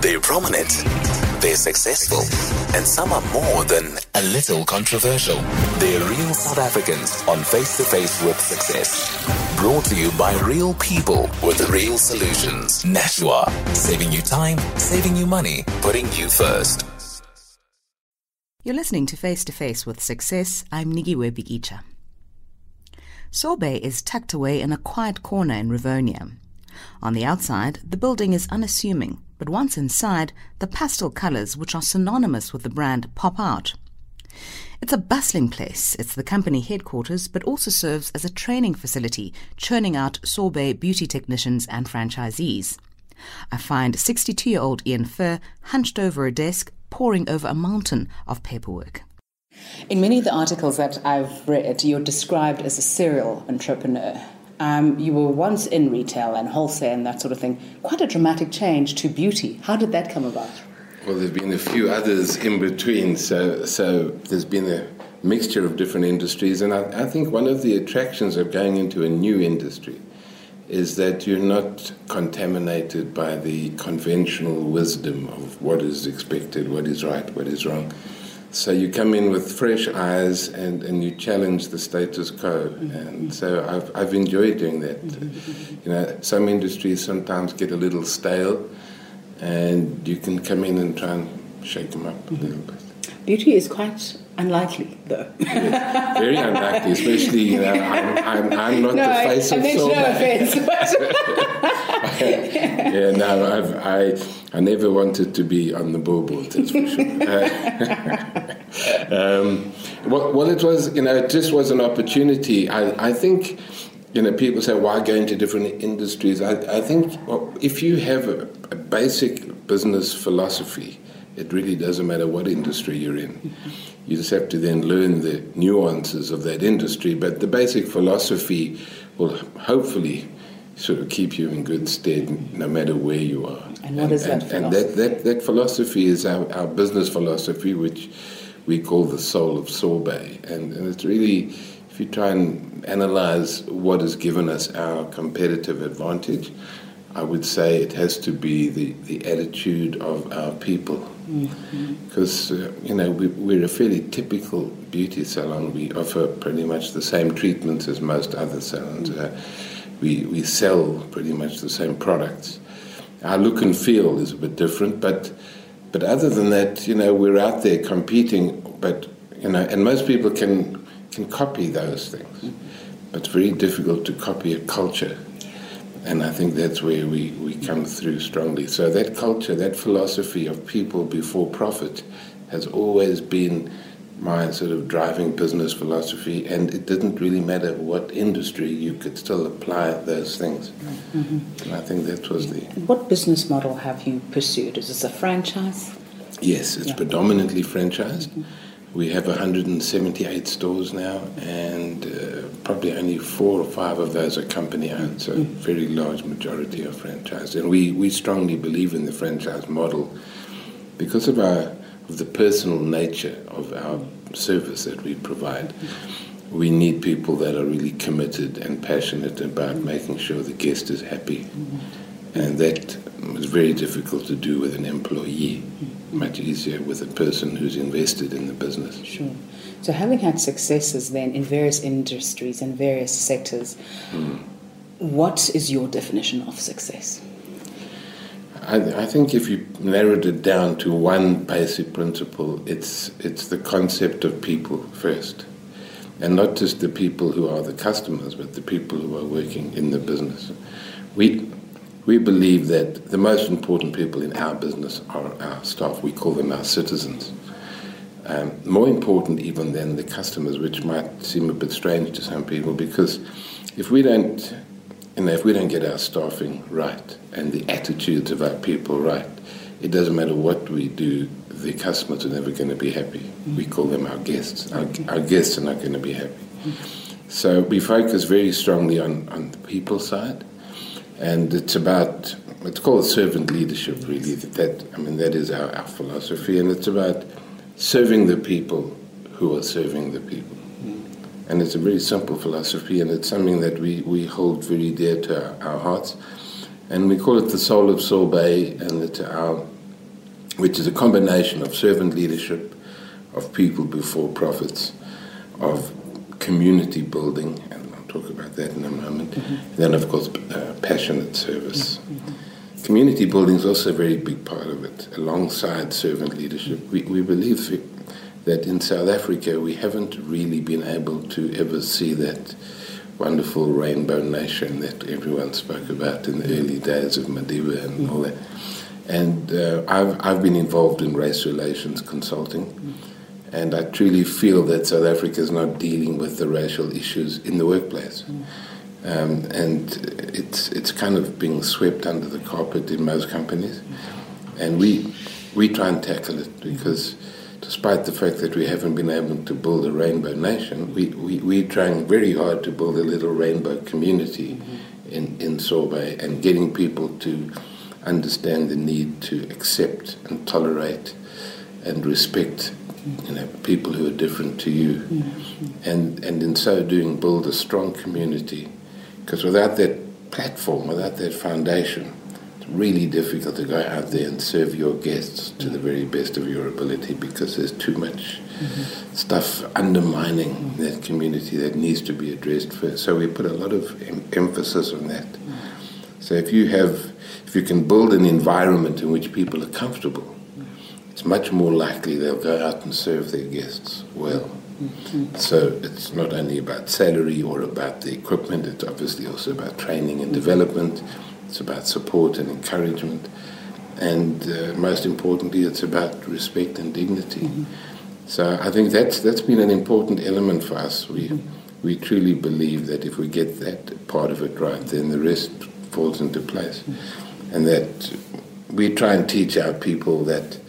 They're prominent, they're successful, and some are more than a little controversial. They're real South Africans on Face to Face with Success. Brought to you by real people with real solutions. Nashua, saving you time, saving you money, putting you first. You're listening to Face to Face with Success. I'm Nigiwe Bigicha. Sorbet is tucked away in a quiet corner in Rivonia. On the outside, the building is unassuming, but once inside, the pastel colors, which are synonymous with the brand, pop out. It's a bustling place. It's the company headquarters, but also serves as a training facility, churning out sorbet beauty technicians and franchisees. I find 62 year old Ian Fuhr hunched over a desk, poring over a mountain of paperwork. In many of the articles that I've read, you're described as a serial entrepreneur. Um, you were once in retail and wholesale and that sort of thing. Quite a dramatic change to beauty. How did that come about? Well, there's been a few others in between, so so there's been a mixture of different industries, and I, I think one of the attractions of going into a new industry is that you're not contaminated by the conventional wisdom of what is expected, what is right, what is wrong. So you come in with fresh eyes and, and you challenge the status quo. And so I've, I've enjoyed doing that. You know, some industries sometimes get a little stale and you can come in and try and shake them up a little bit. Beauty is quite unlikely, though. Very unlikely, especially, you know, I'm, I'm, I'm not no, the face I, of I soul. no offense. yeah, no, I've, I, I never wanted to be on the billboard, that's for sure. um, well, well, it was, you know, it just was an opportunity. I, I think, you know, people say, why go into different industries? I, I think well, if you have a, a basic business philosophy, it really doesn't matter what industry you're in. You just have to then learn the nuances of that industry, but the basic philosophy will hopefully sort of keep you in good stead no matter where you are. And what is that philosophy? and that, that, that philosophy is our, our business philosophy, which we call the soul of sorbet. And, and it's really, if you try and analyze what has given us our competitive advantage, I would say it has to be the, the attitude of our people. Because, uh, you know, we, we're a fairly typical beauty salon. We offer pretty much the same treatments as most other salons. Uh, we, we sell pretty much the same products. Our look and feel is a bit different, but, but other than that, you know, we're out there competing, but, you know, and most people can, can copy those things. But it's very difficult to copy a culture. And I think that's where we, we come through strongly. So that culture, that philosophy of people before profit has always been my sort of driving business philosophy, and it didn't really matter what industry, you could still apply those things. Mm-hmm. And I think that was the. what business model have you pursued? Is this a franchise? Yes, it's Yeah. predominantly franchised. Mm-hmm. We have 178 stores now, and uh, probably only four or five of those are company owned, so a very large majority are franchised. And we, we strongly believe in the franchise model because of our the personal nature of our service that we provide. We need people that are really committed and passionate about making sure the guest is happy. And that is very difficult to do with an employee, much easier with a person who's invested in the business. Sure. So, having had successes then in various industries and various sectors, hmm. what is your definition of success? I, I think if you narrowed it down to one basic principle, it's, it's the concept of people first. And not just the people who are the customers, but the people who are working in the business. We, we believe that the most important people in our business are our staff. We call them our citizens. Um, more important even than the customers, which might seem a bit strange to some people, because if we don't, you know, if we don't get our staffing right and the attitudes of our people right, it doesn't matter what we do. The customers are never going to be happy. We call them our guests. Our, our guests are not going to be happy. So we focus very strongly on, on the people side, and it's about it's called servant leadership. Really, that I mean that is our, our philosophy, and it's about serving the people who are serving the people. And it's a very simple philosophy, and it's something that we, we hold very dear to our, our hearts. And we call it the soul of sorbet, and it's our which is a combination of servant leadership, of people before profits, of community building, and I'll talk about that in a moment. Mm-hmm. Then, of course, uh, passionate service. Mm-hmm. Community building is also a very big part of it, alongside servant leadership. We, we believe that in South Africa we haven't really been able to ever see that wonderful rainbow nation that everyone spoke about in the early days of Madiba and mm-hmm. all that. And uh, I've, I've been involved in race relations consulting. And I truly feel that South Africa is not dealing with the racial issues in the workplace. Um, and it's, it's kind of being swept under the carpet in most companies. And we, we try and tackle it because despite the fact that we haven't been able to build a rainbow nation, we, we, we're trying very hard to build a little rainbow community mm-hmm. in, in Sorbet and getting people to understand the need to accept and tolerate and respect you know, people who are different to you, mm-hmm. and and in so doing build a strong community. Because without that platform, without that foundation, really difficult to go out there and serve your guests to the very best of your ability because there's too much mm-hmm. stuff undermining mm-hmm. that community that needs to be addressed first. So we put a lot of em- emphasis on that. Mm-hmm. So if you have, if you can build an environment in which people are comfortable it's much more likely they'll go out and serve their guests well. Mm-hmm. So it's not only about salary or about the equipment, it's obviously also about training and development, it's about support and encouragement, and uh, most importantly, it's about respect and dignity. Mm-hmm. So I think that's, that's been an important element for us. We, mm-hmm. we truly believe that if we get that part of it right, then the rest falls into place. Mm-hmm. And that we try and teach our people that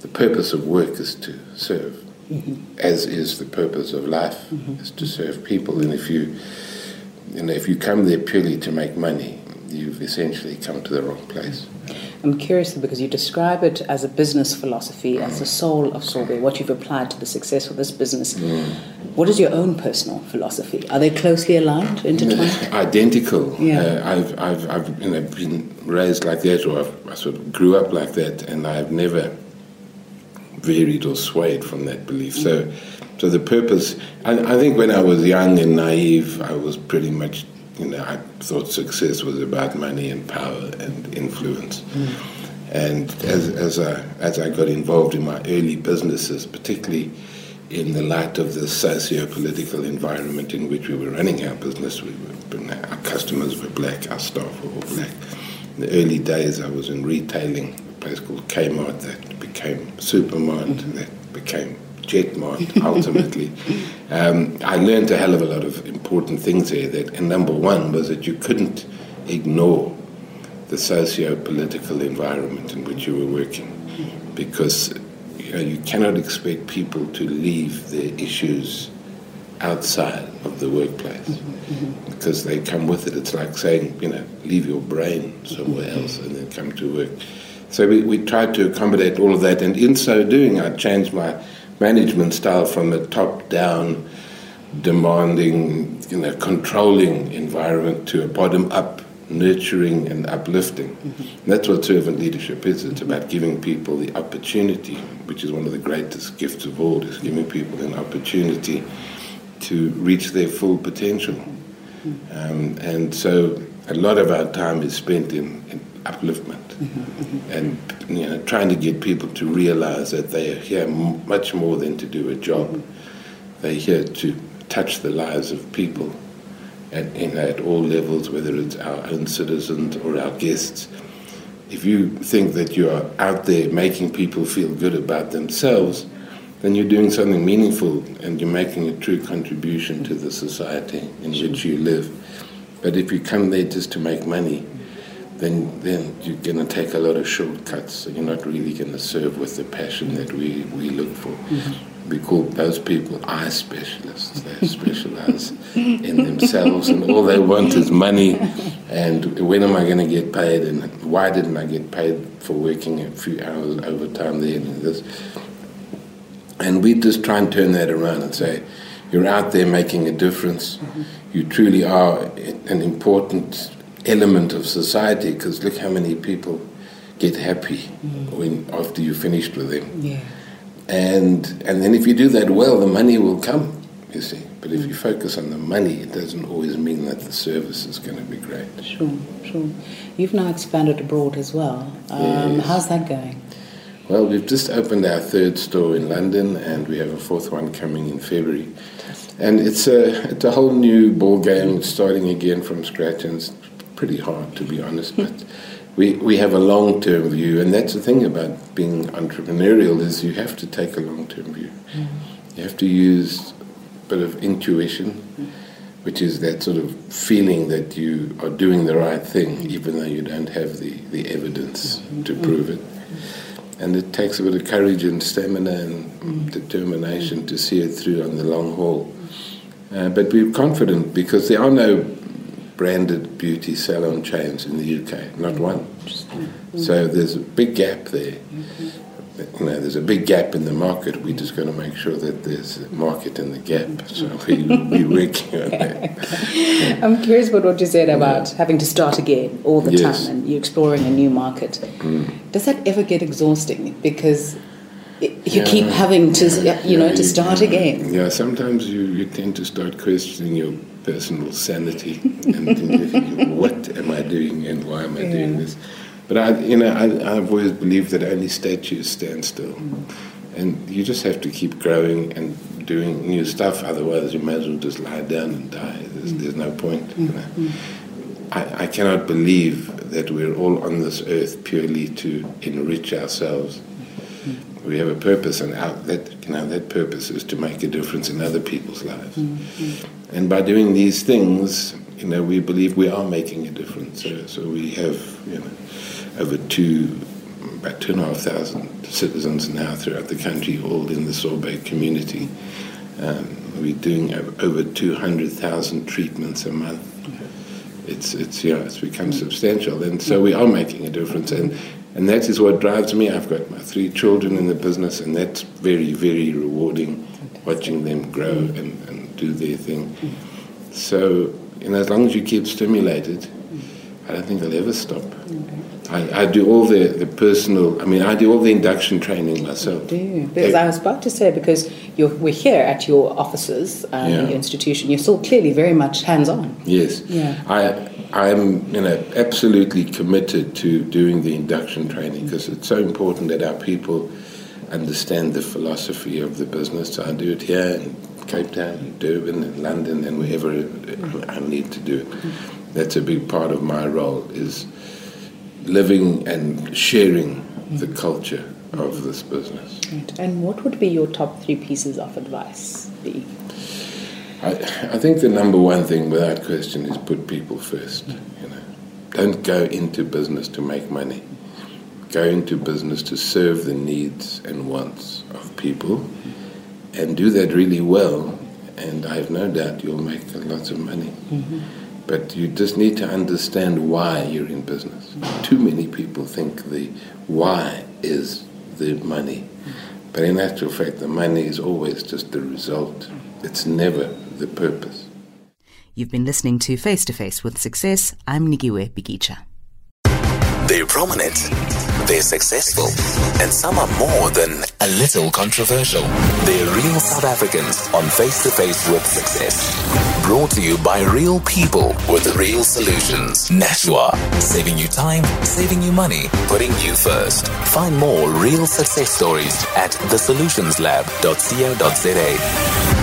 the purpose of work is to serve, mm-hmm. as is the purpose of life, mm-hmm. is to serve people. And if you, you know, if you come there purely to make money, you've essentially come to the wrong place. I'm curious because you describe it as a business philosophy, as the soul of Sorbet, what you've applied to the success of this business. Mm. What is your own personal philosophy? Are they closely aligned, intertwined? Identical. Yeah. Uh, I've, I've, I've you know, been raised like that, or I've, I sort of grew up like that, and I've never varied or swayed from that belief. So, so the purpose. I, I, think when I was young and naive, I was pretty much, you know, I thought success was about money and power and influence. Mm. And as as I as I got involved in my early businesses, particularly in the light of the socio-political environment in which we were running our business, we were, our customers were black, our staff were all black. In the early days, I was in retailing, a place called Kmart that became Supermart, mm-hmm. that became Jetmart ultimately. um, I learned a hell of a lot of important things there. That, and number one was that you couldn't ignore the socio-political environment in which you were working, because you, know, you cannot expect people to leave their issues outside of the workplace mm-hmm. because they come with it. It's like saying, you know, leave your brain somewhere mm-hmm. else and then come to work. So we, we tried to accommodate all of that, and in so doing, I changed my management style from a top-down, demanding, you know, controlling environment to a bottom-up, nurturing and uplifting. Mm-hmm. And that's what servant leadership is. It's about giving people the opportunity, which is one of the greatest gifts of all, is giving people an opportunity to reach their full potential. Mm-hmm. Um, and so a lot of our time is spent in, in upliftment. And you know, trying to get people to realize that they are here much more than to do a job. They're here to touch the lives of people at, you know, at all levels, whether it's our own citizens or our guests. If you think that you are out there making people feel good about themselves, then you're doing something meaningful and you're making a true contribution to the society in which you live. But if you come there just to make money, then then you're going to take a lot of shortcuts. So you're not really going to serve with the passion that we, we look for. Mm-hmm. We call those people eye specialists. They specialize in themselves, and all they want is money. And when am I going to get paid? And why didn't I get paid for working a few hours overtime there and this? And we just try and turn that around and say, you're out there making a difference. Mm-hmm. You truly are an important element of society because look how many people get happy when after you finished with them. Yeah. And and then if you do that well, the money will come. You see, but if you focus on the money, it doesn't always mean that the service is going to be great. Sure, sure. You've now expanded abroad as well. Um, Yes. How's that going? Well, we've just opened our third store in London, and we have a fourth one coming in February. And it's a it's a whole new ball game, starting again from scratch, and pretty hard to be honest. But we we have a long term view, and that's the thing about being entrepreneurial is you have to take a long term view. Mm. You have to use a bit of intuition, which is that sort of feeling that you are doing the right thing, even though you don't have the, the evidence mm-hmm. to prove it. Mm-hmm. And it takes a bit of courage and stamina and mm. determination mm. to see it through on the long haul. Uh, but we're confident because there are no branded beauty salon chains in the UK, not one. So there's a big gap there. Mm-hmm. You know, there's a big gap in the market. We're just going to make sure that there's a market in the gap. So we, we're working on that. I'm curious about what you said about mm. having to start again all the Yes. time and you're exploring a new market. Mm. Does that ever get exhausting? Because you keep having to, you know, Yeah, to start again. Yeah, sometimes you, you tend to start questioning your personal sanity and thinking, what am I doing and why am I doing this? But I, you know, I, I've always believed that only statues stand still, mm. and you just have to keep growing and doing new stuff. Otherwise, you might as well just lie down and die. There's, mm. there's no point. You know? Mm-hmm. I, I cannot believe that we're all on this earth purely to enrich ourselves. We have a purpose, and our, that you know that purpose is to make a difference in other people's lives. Mm-hmm. And by doing these things, you know, we believe we are making a difference. So, so we have, you know, over two, about two and a half thousand citizens now throughout the country, all in the sorbet community. Um, we're doing over 200,000 treatments a month. It's, it's, yeah, it's become mm. substantial. And so mm. we are making a difference. And, and that is what drives me. I've got my three children in the business, and that's very, very rewarding watching them grow and, and do their thing. So, you know, as long as you keep stimulated, I don't think they'll ever stop. I, I do all the, the personal, I mean, I do all the induction training myself. Do? Because I was about to say, because you're, we're here at your offices, um, Yeah. your institution, you're still clearly very much hands on. Yes. Yeah. I I'm you know absolutely committed to doing the induction training because it's so important that our people understand the philosophy of the business. So I do it here in Cape Town, in Durban, in London, and wherever I need to do it. That's a big part of my role is living and sharing mm-hmm. the culture of this business. Right. And what would be your top three pieces of advice? Be? I, I think the number one thing, without question, is put people first. Mm-hmm. You know, don't go into business to make money. Go into business to serve the needs and wants of people, and do that really well. And I have no doubt you'll make lots of money. Mm-hmm. But you just need to understand why you're in business. Too many people think the why is the money. But in actual fact, the money is always just the result. It's never the purpose. You've been listening to Face to Face with Success. I'm Nigiwe Bigicha. They're prominent, they're successful, and some are more than a little controversial. They're real South Africans on Face to Face with Success. Brought to you by real people with real solutions. Nashua, saving you time, saving you money, putting you first. Find more real success stories at thesolutionslab.co.za.